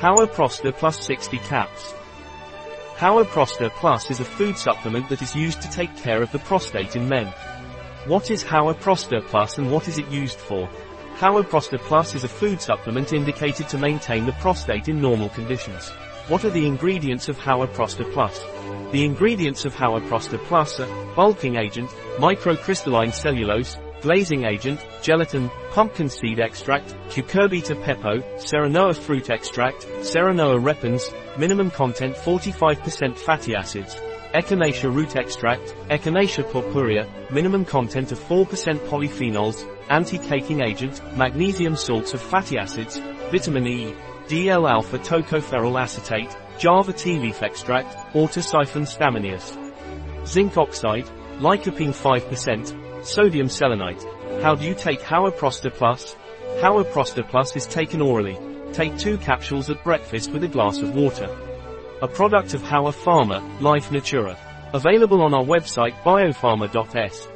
Hawa Prosta Plus 60 Caps. Hawa Prosta Plus is a food supplement that is used to take care of the prostate in men. What is Hawa Prosta Plus and what is it used for? Hawa Prosta Plus is a food supplement indicated to maintain the prostate in normal conditions. What are the ingredients of Hawa Prosta Plus? The ingredients of Hawa Prosta Plus are bulking agent, microcrystalline cellulose, glazing agent, gelatin, pumpkin seed extract, cucurbita pepo, serenoa fruit extract, serenoa repens, minimum content 45% fatty acids, echinacea root extract, echinacea purpurea, minimum content of 4% polyphenols, anti-caking agent, magnesium salts of fatty acids, vitamin E, DL-alpha tocopherol acetate, java tea leaf extract, orthosiphon stamineus. Zinc oxide, lycopene 5%, Sodium selenite. How do you take Hawa Prosta Plus? Hawa Prosta Plus is taken orally. Take two capsules at breakfast with a glass of water. A product of Hawa Pharma, Life Natura. Available on our website biopharma.s.